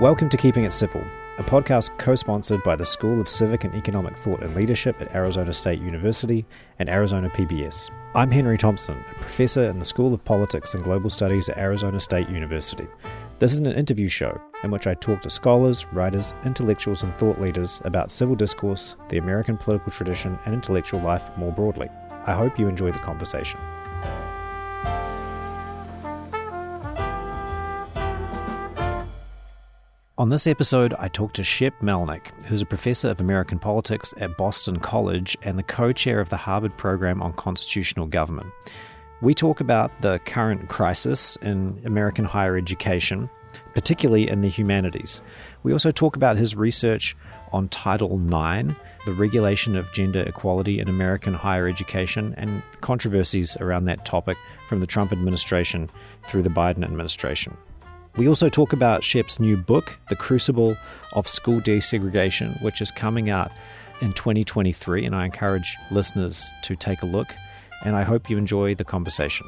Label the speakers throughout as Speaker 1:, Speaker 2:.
Speaker 1: Welcome to Keeping It Civil, a podcast co sponsored by the School of Civic and Economic Thought and Leadership at Arizona State University and Arizona PBS. I'm Henry Thompson, a professor in the School of Politics and Global Studies at Arizona State University. This is an interview show in which I talk to scholars, writers, intellectuals, and thought leaders about civil discourse, the American political tradition, and intellectual life more broadly. I hope you enjoy the conversation. On this episode, I talked to Shep Melnick, who's a professor of American politics at Boston College and the co chair of the Harvard Program on Constitutional Government. We talk about the current crisis in American higher education, particularly in the humanities. We also talk about his research on Title IX, the regulation of gender equality in American higher education, and controversies around that topic from the Trump administration through the Biden administration. We also talk about Shep's new book, The Crucible of School Desegregation, which is coming out in 2023, and I encourage listeners to take a look, and I hope you enjoy the conversation.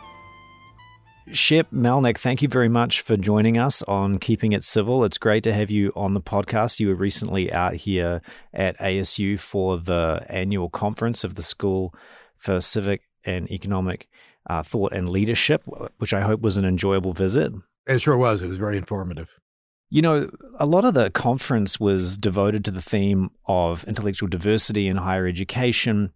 Speaker 1: Shep Melnick, thank you very much for joining us on Keeping It Civil. It's great to have you on the podcast. You were recently out here at ASU for the annual conference of the School for Civic and Economic uh, Thought and Leadership, which I hope was an enjoyable visit.
Speaker 2: It sure was. It was very informative.
Speaker 1: You know, a lot of the conference was devoted to the theme of intellectual diversity in higher education.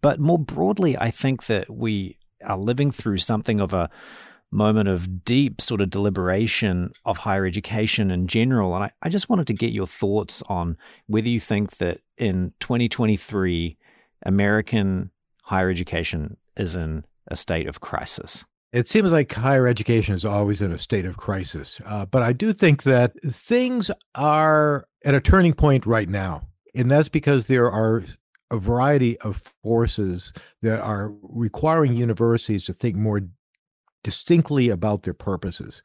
Speaker 1: But more broadly, I think that we are living through something of a moment of deep sort of deliberation of higher education in general. And I, I just wanted to get your thoughts on whether you think that in 2023, American higher education is in a state of crisis.
Speaker 2: It seems like higher education is always in a state of crisis. Uh, but I do think that things are at a turning point right now. And that's because there are a variety of forces that are requiring universities to think more distinctly about their purposes.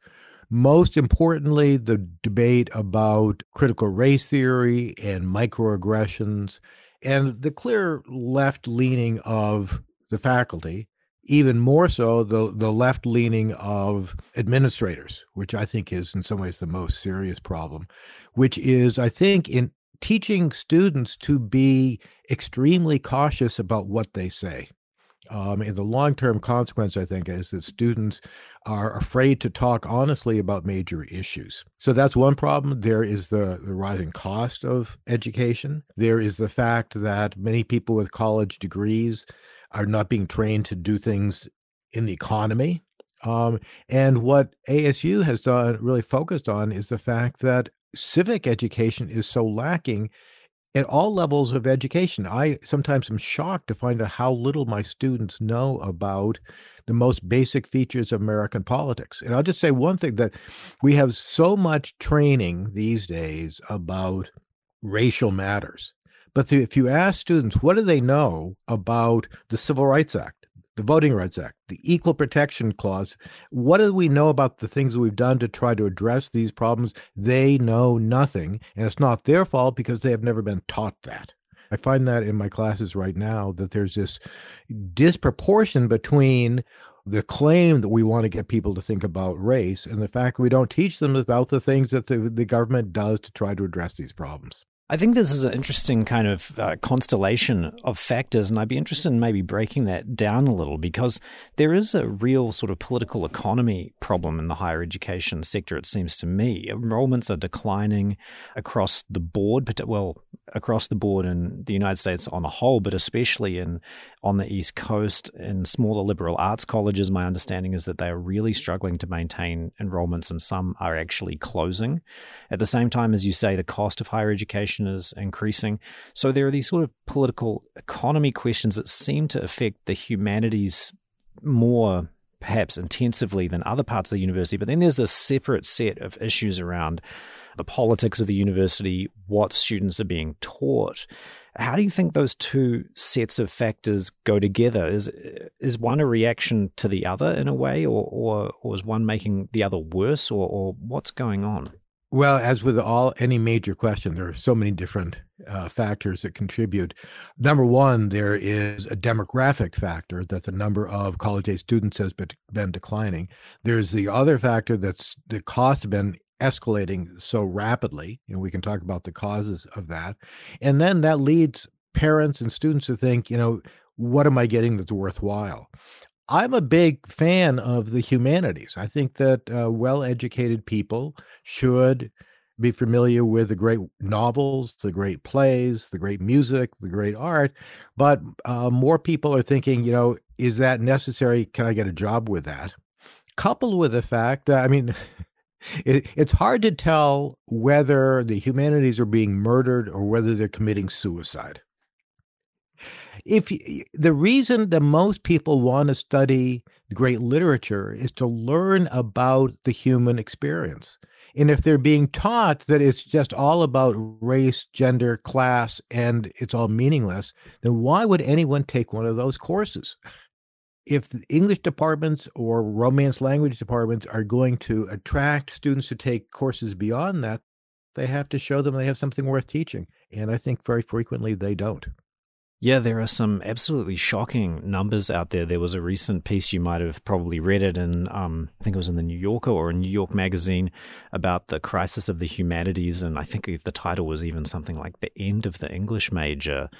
Speaker 2: Most importantly, the debate about critical race theory and microaggressions, and the clear left leaning of the faculty even more so the the left leaning of administrators, which I think is in some ways the most serious problem, which is I think in teaching students to be extremely cautious about what they say. Um, and the long term consequence, I think, is that students are afraid to talk honestly about major issues. So that's one problem. There is the, the rising cost of education. There is the fact that many people with college degrees are not being trained to do things in the economy. Um, and what ASU has done, really focused on, is the fact that civic education is so lacking at all levels of education. I sometimes am shocked to find out how little my students know about the most basic features of American politics. And I'll just say one thing that we have so much training these days about racial matters. But if you ask students, what do they know about the Civil Rights Act, the Voting Rights Act, the Equal Protection Clause, what do we know about the things we've done to try to address these problems? They know nothing. And it's not their fault because they have never been taught that. I find that in my classes right now that there's this disproportion between the claim that we want to get people to think about race and the fact we don't teach them about the things that the, the government does to try to address these problems.
Speaker 1: I think this is an interesting kind of uh, constellation of factors, and I'd be interested in maybe breaking that down a little because there is a real sort of political economy problem in the higher education sector, it seems to me. Enrollments are declining across the board, but well, across the board in the United States on a whole, but especially in on the East Coast in smaller liberal arts colleges. My understanding is that they are really struggling to maintain enrollments, and some are actually closing. At the same time, as you say, the cost of higher education is increasing. So there are these sort of political economy questions that seem to affect the humanities more perhaps intensively than other parts of the university. But then there's this separate set of issues around the politics of the university, what students are being taught. How do you think those two sets of factors go together? Is is one a reaction to the other in a way, or or, or is one making the other worse, or, or what's going on?
Speaker 2: Well, as with all any major question, there are so many different uh, factors that contribute. Number one, there is a demographic factor that the number of college age students has been, been declining. There's the other factor that's the cost has been escalating so rapidly. You know, we can talk about the causes of that. And then that leads parents and students to think, you know, what am I getting that's worthwhile? I'm a big fan of the humanities. I think that uh, well educated people should be familiar with the great novels, the great plays, the great music, the great art. But uh, more people are thinking, you know, is that necessary? Can I get a job with that? Coupled with the fact that, I mean, it, it's hard to tell whether the humanities are being murdered or whether they're committing suicide if the reason that most people want to study great literature is to learn about the human experience. And if they're being taught that it's just all about race, gender, class, and it's all meaningless, then why would anyone take one of those courses? If the English departments or Romance language departments are going to attract students to take courses beyond that, they have to show them they have something worth teaching. And I think very frequently they don't.
Speaker 1: Yeah, there are some absolutely shocking numbers out there. There was a recent piece you might have probably read it in, um, I think it was in the New Yorker or a New York magazine about the crisis of the humanities, and I think the title was even something like "The End of the English Major."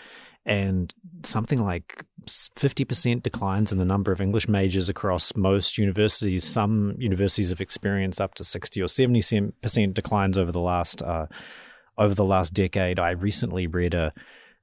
Speaker 1: And something like 50% declines in the number of English majors across most universities. Some universities have experienced up to 60 or 70% declines over the last uh, over the last decade. I recently read a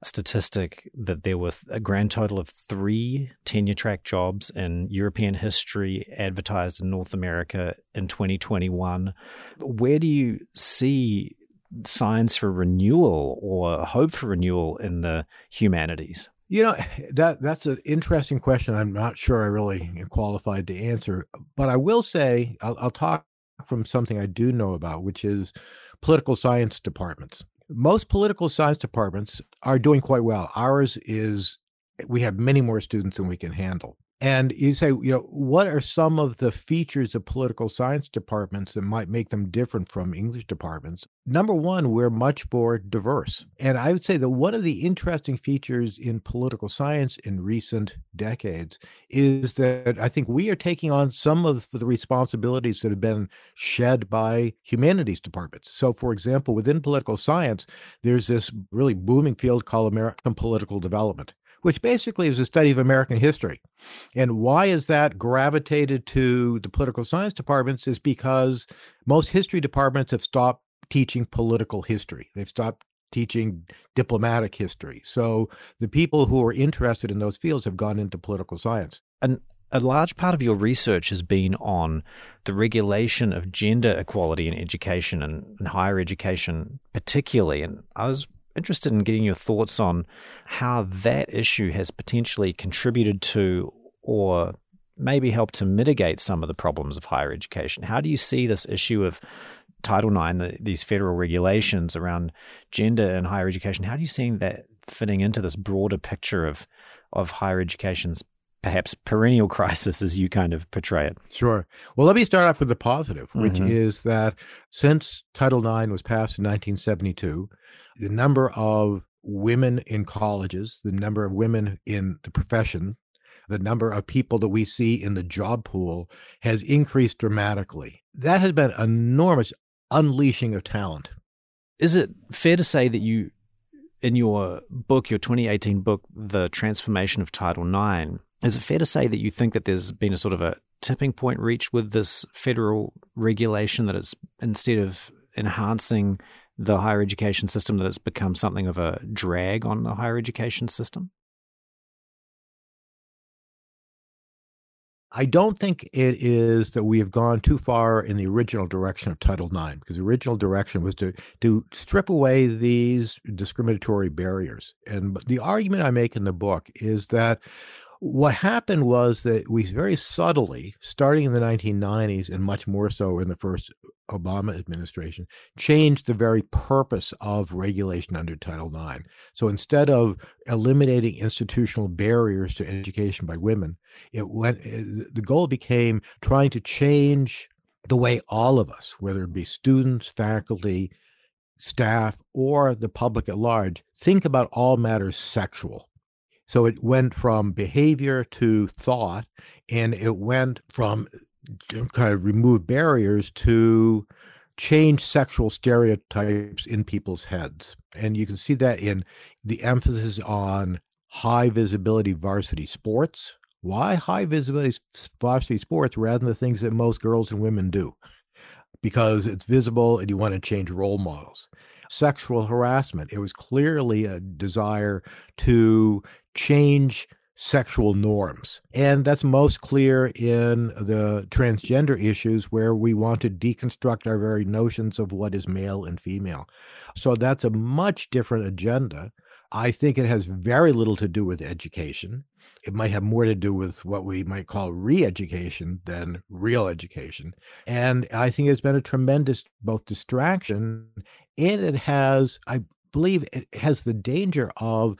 Speaker 1: statistic that there were a grand total of three tenure track jobs in European history advertised in North America in 2021. Where do you see signs for renewal or hope for renewal in the humanities?
Speaker 2: You know that that's an interesting question. I'm not sure I really am qualified to answer, but I will say I'll, I'll talk from something I do know about, which is political science departments most political science departments are doing quite well. Ours is, we have many more students than we can handle. And you say, you know, what are some of the features of political science departments that might make them different from English departments? Number one, we're much more diverse. And I would say that one of the interesting features in political science in recent decades is that I think we are taking on some of the responsibilities that have been shed by humanities departments. So, for example, within political science, there's this really booming field called American political development which basically is a study of American history. And why is that gravitated to the political science departments is because most history departments have stopped teaching political history. They've stopped teaching diplomatic history. So the people who are interested in those fields have gone into political science.
Speaker 1: And a large part of your research has been on the regulation of gender equality in education and, and higher education, particularly. And I was interested in getting your thoughts on how that issue has potentially contributed to or maybe helped to mitigate some of the problems of higher education. How do you see this issue of Title IX, the, these federal regulations around gender and higher education? How do you see that fitting into this broader picture of of higher education's perhaps perennial crisis as you kind of portray it.
Speaker 2: Sure. Well, let me start off with the positive, which mm-hmm. is that since Title IX was passed in 1972, the number of women in colleges, the number of women in the profession, the number of people that we see in the job pool has increased dramatically. That has been enormous unleashing of talent.
Speaker 1: Is it fair to say that you, in your book, your 2018 book, The Transformation of Title IX, is it fair to say that you think that there's been a sort of a tipping point reached with this federal regulation that it's instead of enhancing the higher education system that it's become something of a drag on the higher education system?
Speaker 2: I don't think it is that we have gone too far in the original direction of Title IX, because the original direction was to to strip away these discriminatory barriers. And the argument I make in the book is that what happened was that we very subtly, starting in the 1990s and much more so in the first Obama administration, changed the very purpose of regulation under Title IX. So instead of eliminating institutional barriers to education by women, it went eh, the goal became trying to change the way all of us, whether it be students, faculty, staff, or the public at large, think about all matters sexual so it went from behavior to thought, and it went from kind of remove barriers to change sexual stereotypes in people's heads. And you can see that in the emphasis on high visibility varsity sports. Why high visibility varsity sports rather than the things that most girls and women do? Because it's visible and you want to change role models. Sexual harassment, it was clearly a desire to change sexual norms. And that's most clear in the transgender issues where we want to deconstruct our very notions of what is male and female. So that's a much different agenda. I think it has very little to do with education. It might have more to do with what we might call re education than real education. And I think it's been a tremendous both distraction and it has, I believe, it has the danger of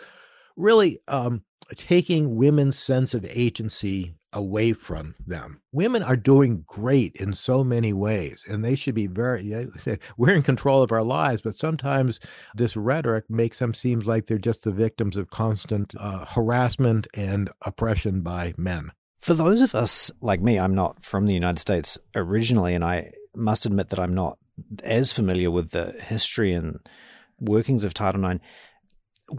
Speaker 2: really um, taking women's sense of agency away from them. Women are doing great in so many ways, and they should be very. We're in control of our lives, but sometimes this rhetoric makes them seem like they're just the victims of constant uh, harassment and oppression by men.
Speaker 1: For those of us like me, I'm not from the United States originally, and I must admit that I'm not as familiar with the history and workings of Title IX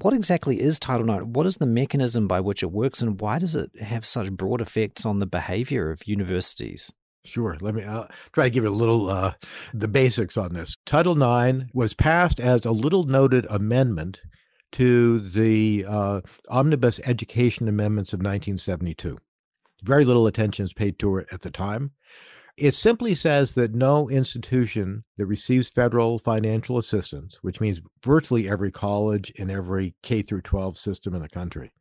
Speaker 1: what exactly is Title IX? What is the mechanism by which it works, and why does it have such broad effects on the behavior of universities?
Speaker 2: Sure. Let me I'll try to give you a little uh, the basics on this. Title IX was passed as a little noted amendment to the uh, Omnibus Education Amendments of 1972. Very little attention is paid to it at the time. It simply says that no institution that receives federal financial assistance, which means virtually every college and every K through 12 system in the country,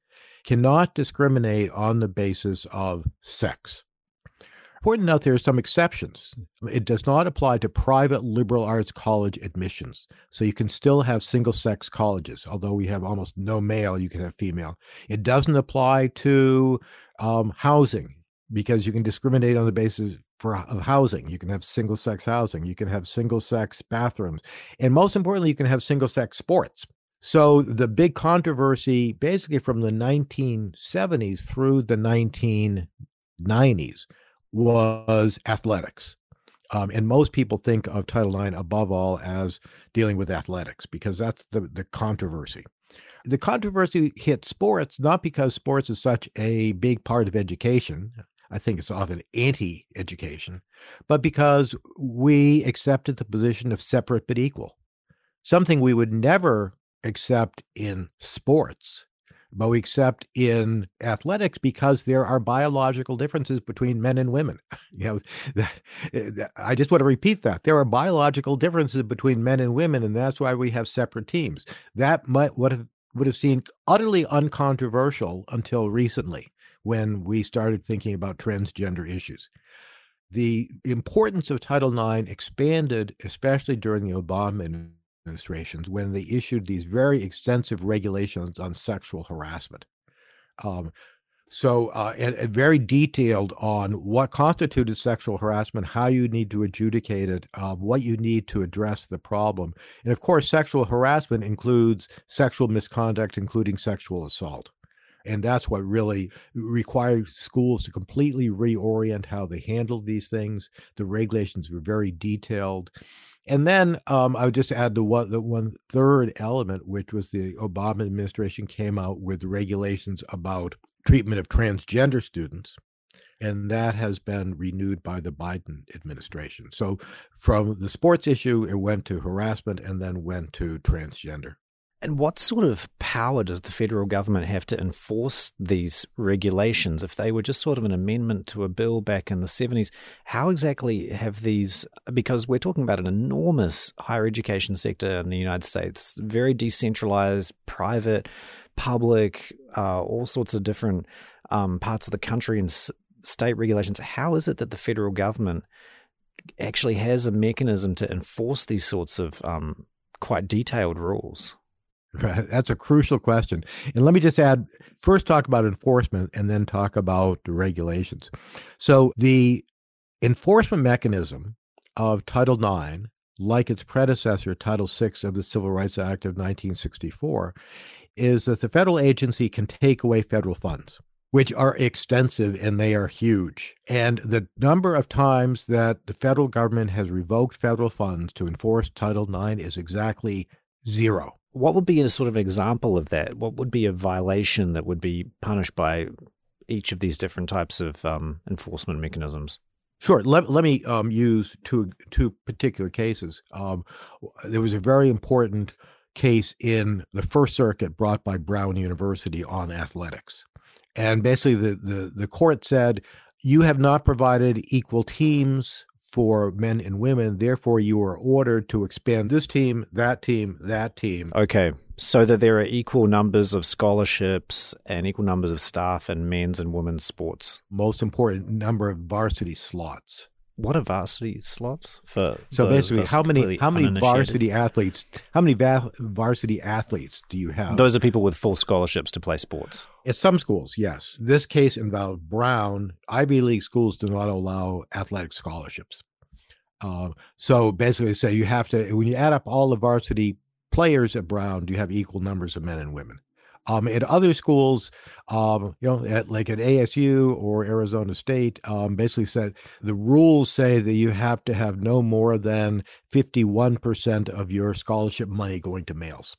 Speaker 2: cannot discriminate on the basis of sex. Important to note there are some exceptions. It does not apply to private liberal arts college admissions. So you can still have single sex colleges, although we have almost no male, you can have female. It doesn't apply to um, housing because you can discriminate on the basis for of housing. You can have single sex housing. You can have single sex bathrooms, and most importantly, you can have single sex sports. So the big controversy, basically from the 1970s through the 1990s, was athletics. Um, and most people think of Title IX above all as dealing with athletics because that's the, the controversy. The controversy hit sports not because sports is such a big part of education. I think it's often anti education, but because we accepted the position of separate but equal, something we would never accept in sports, but we accept in athletics because there are biological differences between men and women. You know, I just want to repeat that there are biological differences between men and women, and that's why we have separate teams. That might what have would have seemed utterly uncontroversial until recently when we started thinking about transgender issues. The importance of Title IX expanded, especially during the Obama administrations, when they issued these very extensive regulations on sexual harassment. Um, so, uh, and, and, very detailed on what constituted sexual harassment, how you need to adjudicate it, uh, what you need to address the problem. And of course, sexual harassment includes sexual misconduct, including sexual assault. And that's what really required schools to completely reorient how they handled these things. The regulations were very detailed. And then um, I would just add the one, the one third element, which was the Obama administration came out with regulations about treatment of transgender students. And that has been renewed by the Biden administration. So from the sports issue, it went to harassment and then went to transgender.
Speaker 1: And what sort of power does the federal government have to enforce these regulations? If they were just sort of an amendment to a bill back in the 70s, how exactly have these, because we're talking about an enormous higher education sector in the United States, very decentralized, private, public, uh, all sorts of different um, parts of the country and s- state regulations. How is it that the federal government actually has a mechanism to enforce these sorts of um, quite detailed rules?
Speaker 2: That's a crucial question. And let me just add first talk about enforcement and then talk about the regulations. So, the enforcement mechanism of Title IX, like its predecessor, Title VI of the Civil Rights Act of 1964, is that the federal agency can take away federal funds. which are extensive and they are huge. And the number of times that the federal government has revoked federal funds to enforce Title IX is exactly zero.
Speaker 1: What would be a sort of example of that? What would be a violation that would be punished by each of these different types of um, enforcement mechanisms?
Speaker 2: Sure. Let, let me um, use two two particular cases. Um, there was a very important case in the First Circuit brought by Brown University on athletics, and basically the the, the court said you have not provided equal teams for men and women. Therefore, you are ordered to expand this team, that team, that team.
Speaker 1: Okay. So that there are equal numbers of scholarships and equal numbers of staff in men's and women's sports.
Speaker 2: Most important number of varsity slots.
Speaker 1: What are varsity slots for?
Speaker 2: So basically, how many how many varsity athletes? How many va- varsity athletes do you have?
Speaker 1: Those are people with full scholarships to play sports.
Speaker 2: At some schools, yes. This case involved Brown. Ivy League schools do not allow athletic scholarships. Uh, so basically, say you have to when you add up all the varsity players at Brown, do you have equal numbers of men and women. Um, at other schools, um, you know, at, like at ASU or Arizona State, um, basically said the rules say that you have to have no more than 51% of your scholarship money going to males.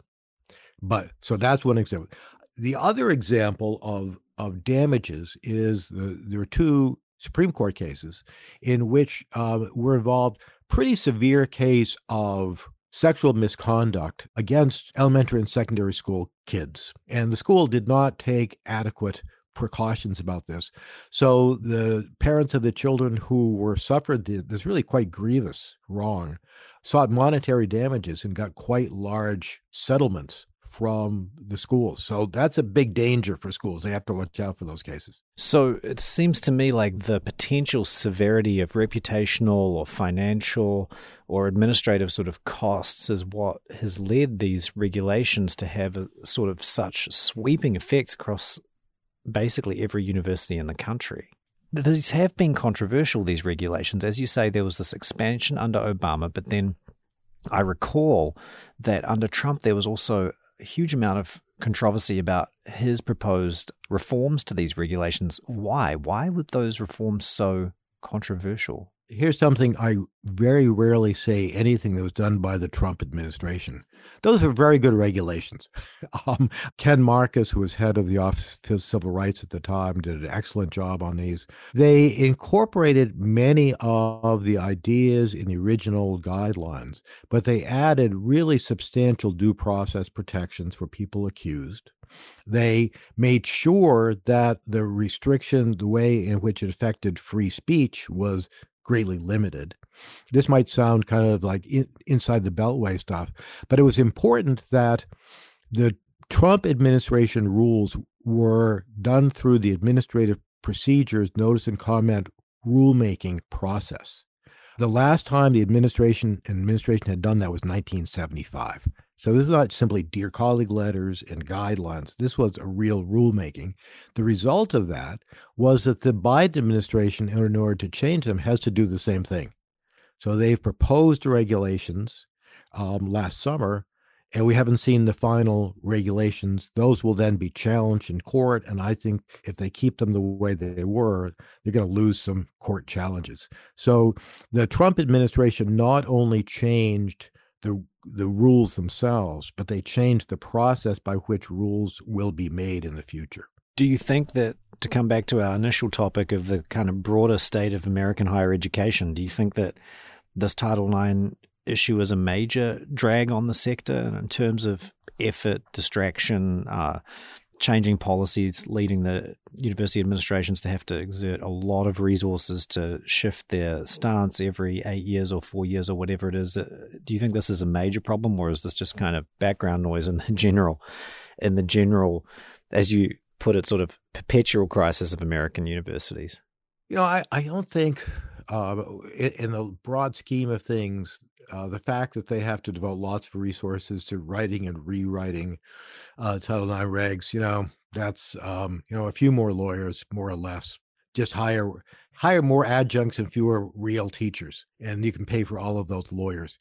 Speaker 2: But so that's one example. The other example of of damages is the, there are two Supreme Court cases in which uh, were involved pretty severe case of sexual misconduct against elementary and secondary school kids. And the school did not take adequate precautions about this. So the parents of the children who were suffered this really quite grievous wrong sought monetary damages and got quite large settlements from the schools. So that's a big danger for schools. They have to watch out for those cases.
Speaker 1: So it seems to me like the potential severity of reputational or financial or administrative sort of costs is what has led these regulations to have a sort of such sweeping effects across basically every university in the country. These have been controversial, these regulations. As you say, there was this expansion under Obama, but then I recall that under Trump, there was also huge amount of controversy about his proposed reforms to these regulations. Why? Why were those reforms so controversial?
Speaker 2: Here's something I very rarely say anything that was done by the Trump administration. Those are very good regulations. um, Ken Marcus, who was head of the Office of Civil Rights at the time, did an excellent job on these. They incorporated many of the ideas in the original guidelines, but they added really substantial due process protections for people accused. They made sure that the restriction, the way in which it affected free speech, was greatly limited. This might sound kind of like in, inside the beltway stuff, but it was important that the Trump administration rules were done through the administrative procedures notice and comment rulemaking process. The last time the administration administration had done that was 1975. So this is not simply dear colleague letters and guidelines. This was a real rulemaking. The result of that was that the Biden administration, in order to change them, has to do the same thing. So they've proposed regulations um, last summer, and we haven't seen the final regulations. Those will then be challenged in court, and I think if they keep them the way they were, they're going to lose some court challenges. So the Trump administration not only changed the the rules themselves, but they change the process by which rules will be made in the future.
Speaker 1: Do you think that to come back to our initial topic of the kind of broader state of American higher education, do you think that this Title IX issue is a major drag on the sector in terms of effort, distraction, uh, changing policies, leading the university administrations to have to exert a lot of resources to shift their stance every eight years or four years or whatever it is. Uh, do you think this is a major problem, or is this just kind of background noise in the general, in the general, as you put it, sort of perpetual crisis of American universities?
Speaker 2: You know, I, I don't think, uh, in, in the broad scheme of things, uh, the fact that they have to devote lots of resources to writing and rewriting uh, Title IX regs, you know, that's um, you know a few more lawyers, more or less. Just hire hire more adjuncts and fewer real teachers, and you can pay for all of those lawyers.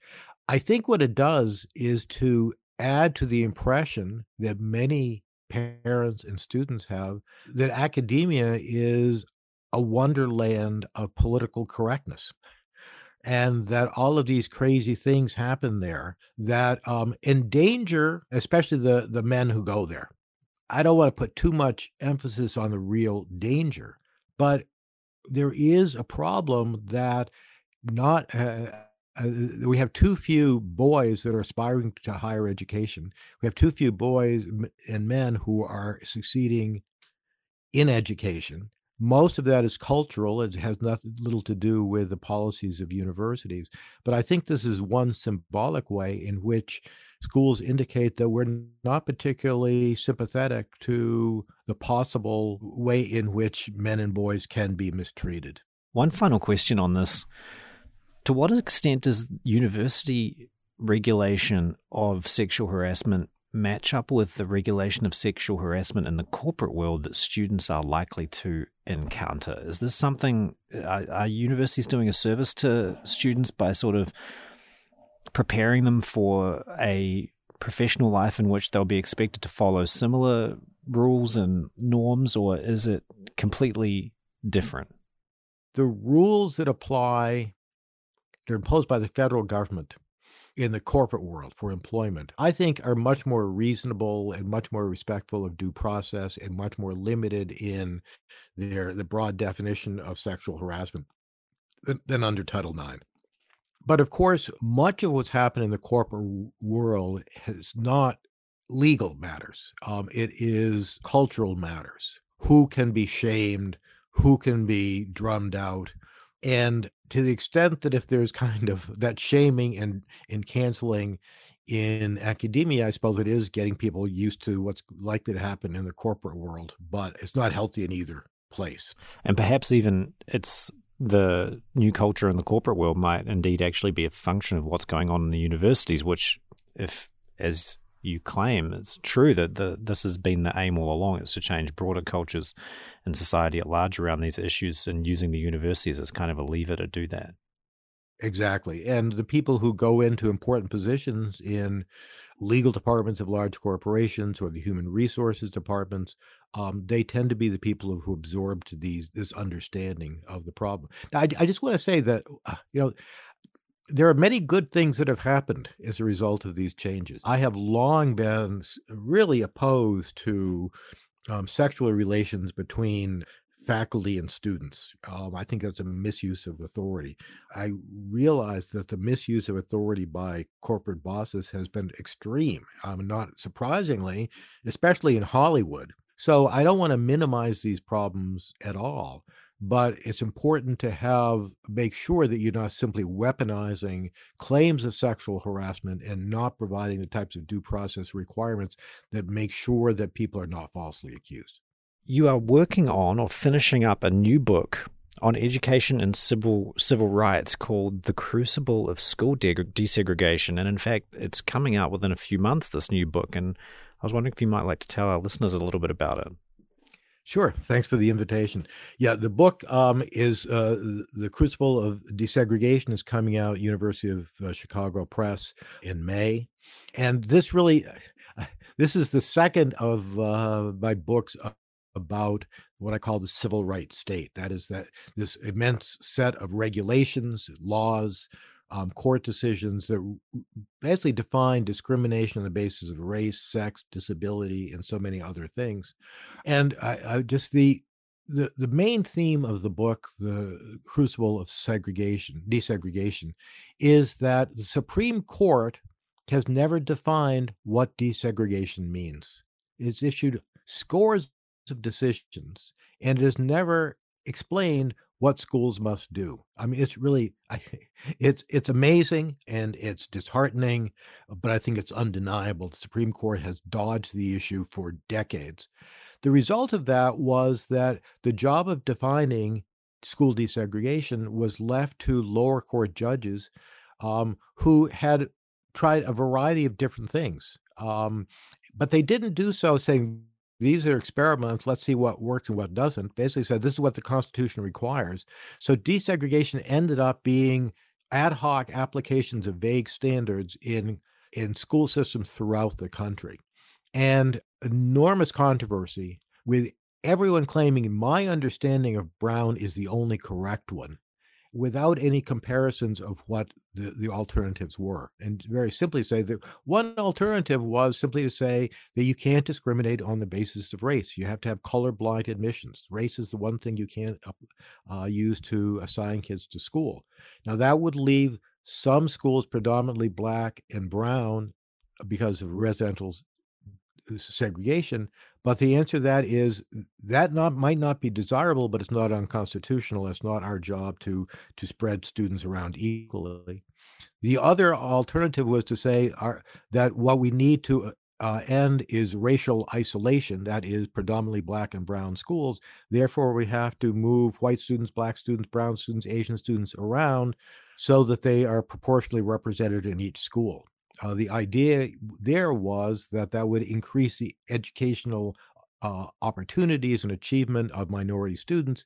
Speaker 2: I think what it does is to add to the impression that many parents and students have that academia is a wonderland of political correctness and that all of these crazy things happen there that um, endanger especially the the men who go there i don't want to put too much emphasis on the real danger but there is a problem that not uh, uh, we have too few boys that are aspiring to higher education. We have too few boys and men who are succeeding in education. Most of that is cultural. It has nothing little to do with the policies of universities. But I think this is one symbolic way in which schools indicate that we're not particularly sympathetic to the possible way in which men and boys can be mistreated.
Speaker 1: One final question on this to what extent does university regulation of sexual harassment match up with the regulation of sexual harassment in the corporate world that students are likely to encounter? Is this something, are, are universities doing a service to students by sort of preparing them for a professional life in which they'll be expected to follow similar rules and norms, or is it completely different?
Speaker 2: The rules that apply they're imposed by the federal government in the corporate world for employment, I think are much more reasonable and much more respectful of due process and much more limited in their the broad definition of sexual harassment than, than under Title IX. But of course, much of what's happened in the corporate world is not legal matters. Um, it is cultural matters. Who can be shamed? Who can be drummed out? And to the extent that if there's kind of that shaming and and canceling in academia, I suppose it is getting people used to what's likely to happen in the corporate world, but it's not healthy in either place.
Speaker 1: And perhaps even it's the new culture in the corporate world might indeed actually be a function of what's going on in the universities, which, if as you claim it's true that the, this has been the aim all along. It's to change broader cultures and society at large around these issues and using the universities as kind of a lever to do that.
Speaker 2: Exactly. And the people who go into important positions in legal departments of large corporations or the human resources departments, um, they tend to be the people who absorbed these this understanding of the problem. Now, I, I just want to say that uh, you know there are many good things that have happened as a result of these changes. I have long been really opposed to um, sexual relations between faculty and students. Um, I think that's a misuse of authority. I realize that the misuse of authority by corporate bosses has been extreme, um, not surprisingly, especially in Hollywood. So I don't want to minimize these problems at all but it's important to have make sure that you're not simply weaponizing claims of sexual harassment and not providing the types of due process requirements that make sure that people are not falsely accused.
Speaker 1: You are working on or finishing up a new book on education and civil civil rights called The Crucible of School De- Desegregation and in fact it's coming out within a few months this new book and I was wondering if you might like to tell our listeners a little bit about it.
Speaker 2: Sure. Thanks for the invitation. Yeah, the book um, is uh, the Crucible of Desegregation is coming out University of uh, Chicago Press in May, and this really, uh, this is the second of uh, my books about what I call the civil rights state. That is that this immense set of regulations, laws, um, court decisions that basically define discrimination on the basis of race, sex, disability, and so many other things. And I, I just the the the main theme of the book, the crucible of segregation, desegregation, is that the Supreme Court has never defined what desegregation means. It's issued scores of decisions, and it has never explained what schools must do. I mean, it's really, it's it's amazing and it's disheartening, but I think it's undeniable. The Supreme Court has dodged the issue for decades. The result of that was that the job of defining school desegregation was left to lower court judges um, who had tried a variety of different things. Um, but they didn't do so saying these are experiments. Let's see what works and what doesn't. Basically, said this is what the Constitution requires. So desegregation ended up being ad hoc applications of vague standards in in school systems throughout the country. And enormous controversy with everyone claiming my understanding of Brown is the only correct one without any comparisons of what the, the alternatives were. And very simply say that one alternative was simply to say that you can't discriminate on the basis of race. You have to have colorblind admissions. Race is the one thing you can't uh, use to assign kids to school. Now, that would leave some schools predominantly black and brown because of residential segregation. But the answer to that is that not might not be desirable, but it's not unconstitutional. It's not our job to to spread students around equally. The other alternative was to say our, that what we need to uh, end is racial isolation. That is predominantly black and brown schools. Therefore, we have to move white students, black students, brown students, Asian students around so that they are proportionally represented in each school. Uh, the idea there was that that would increase the educational uh, opportunities and achievement of minority students,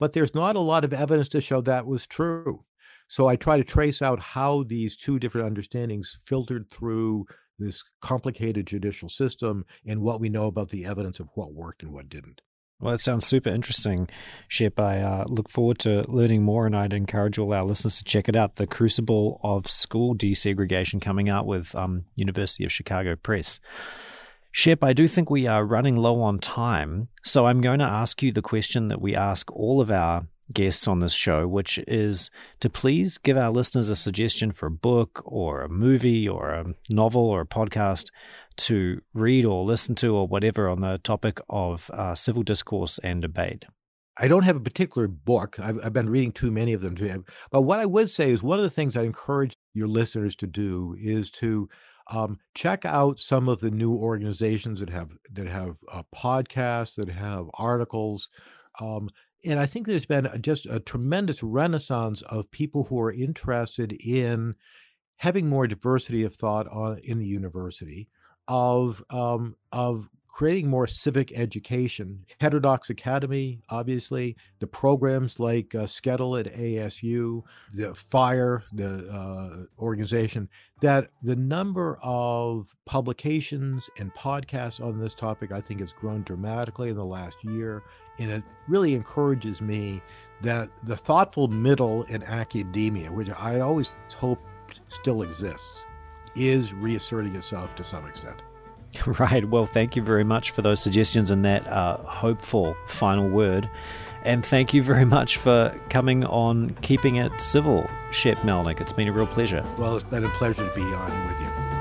Speaker 2: but there's not a lot of evidence to show that was true. So I try to trace out how these two different understandings filtered through this complicated judicial system and what we know about the evidence of what worked and what didn't.
Speaker 1: Well, that sounds super interesting, Shep. I uh, look forward to learning more, and I'd encourage all our listeners to check it out. The Crucible of School Desegregation coming out with um, University of Chicago Press. Shep, I do think we are running low on time, so I'm going to ask you the question that we ask all of our guests on this show, which is to please give our listeners a suggestion for a book or a movie or a novel or a podcast to read or listen to or whatever on the topic of uh, civil discourse and debate.
Speaker 2: I don't have a particular book. I've, I've, been reading too many of them. To, But what I would say is one of the things I encourage your listeners to do is to um, check out some of the new organizations that have that have uh, podcasts, that have articles. Um, and I think there's been just a tremendous renaissance of people who are interested in having more diversity of thought on in the university, of um, of creating more civic education. Heterodox Academy, obviously, the programs like uh, SCETL at ASU, the FIRE, the uh, organization, that the number of publications and podcasts on this topic, I think, has grown dramatically in the last year. And it really encourages me that the thoughtful middle in academia, which I always hoped still exists, is reasserting itself to some extent.
Speaker 1: Right. Well, thank you very much for those suggestions and that uh, hopeful final word. And thank you very much for coming on Keeping It Civil, Shep Melnick. It's been a real pleasure.
Speaker 2: Well, it's been a pleasure to be on with you.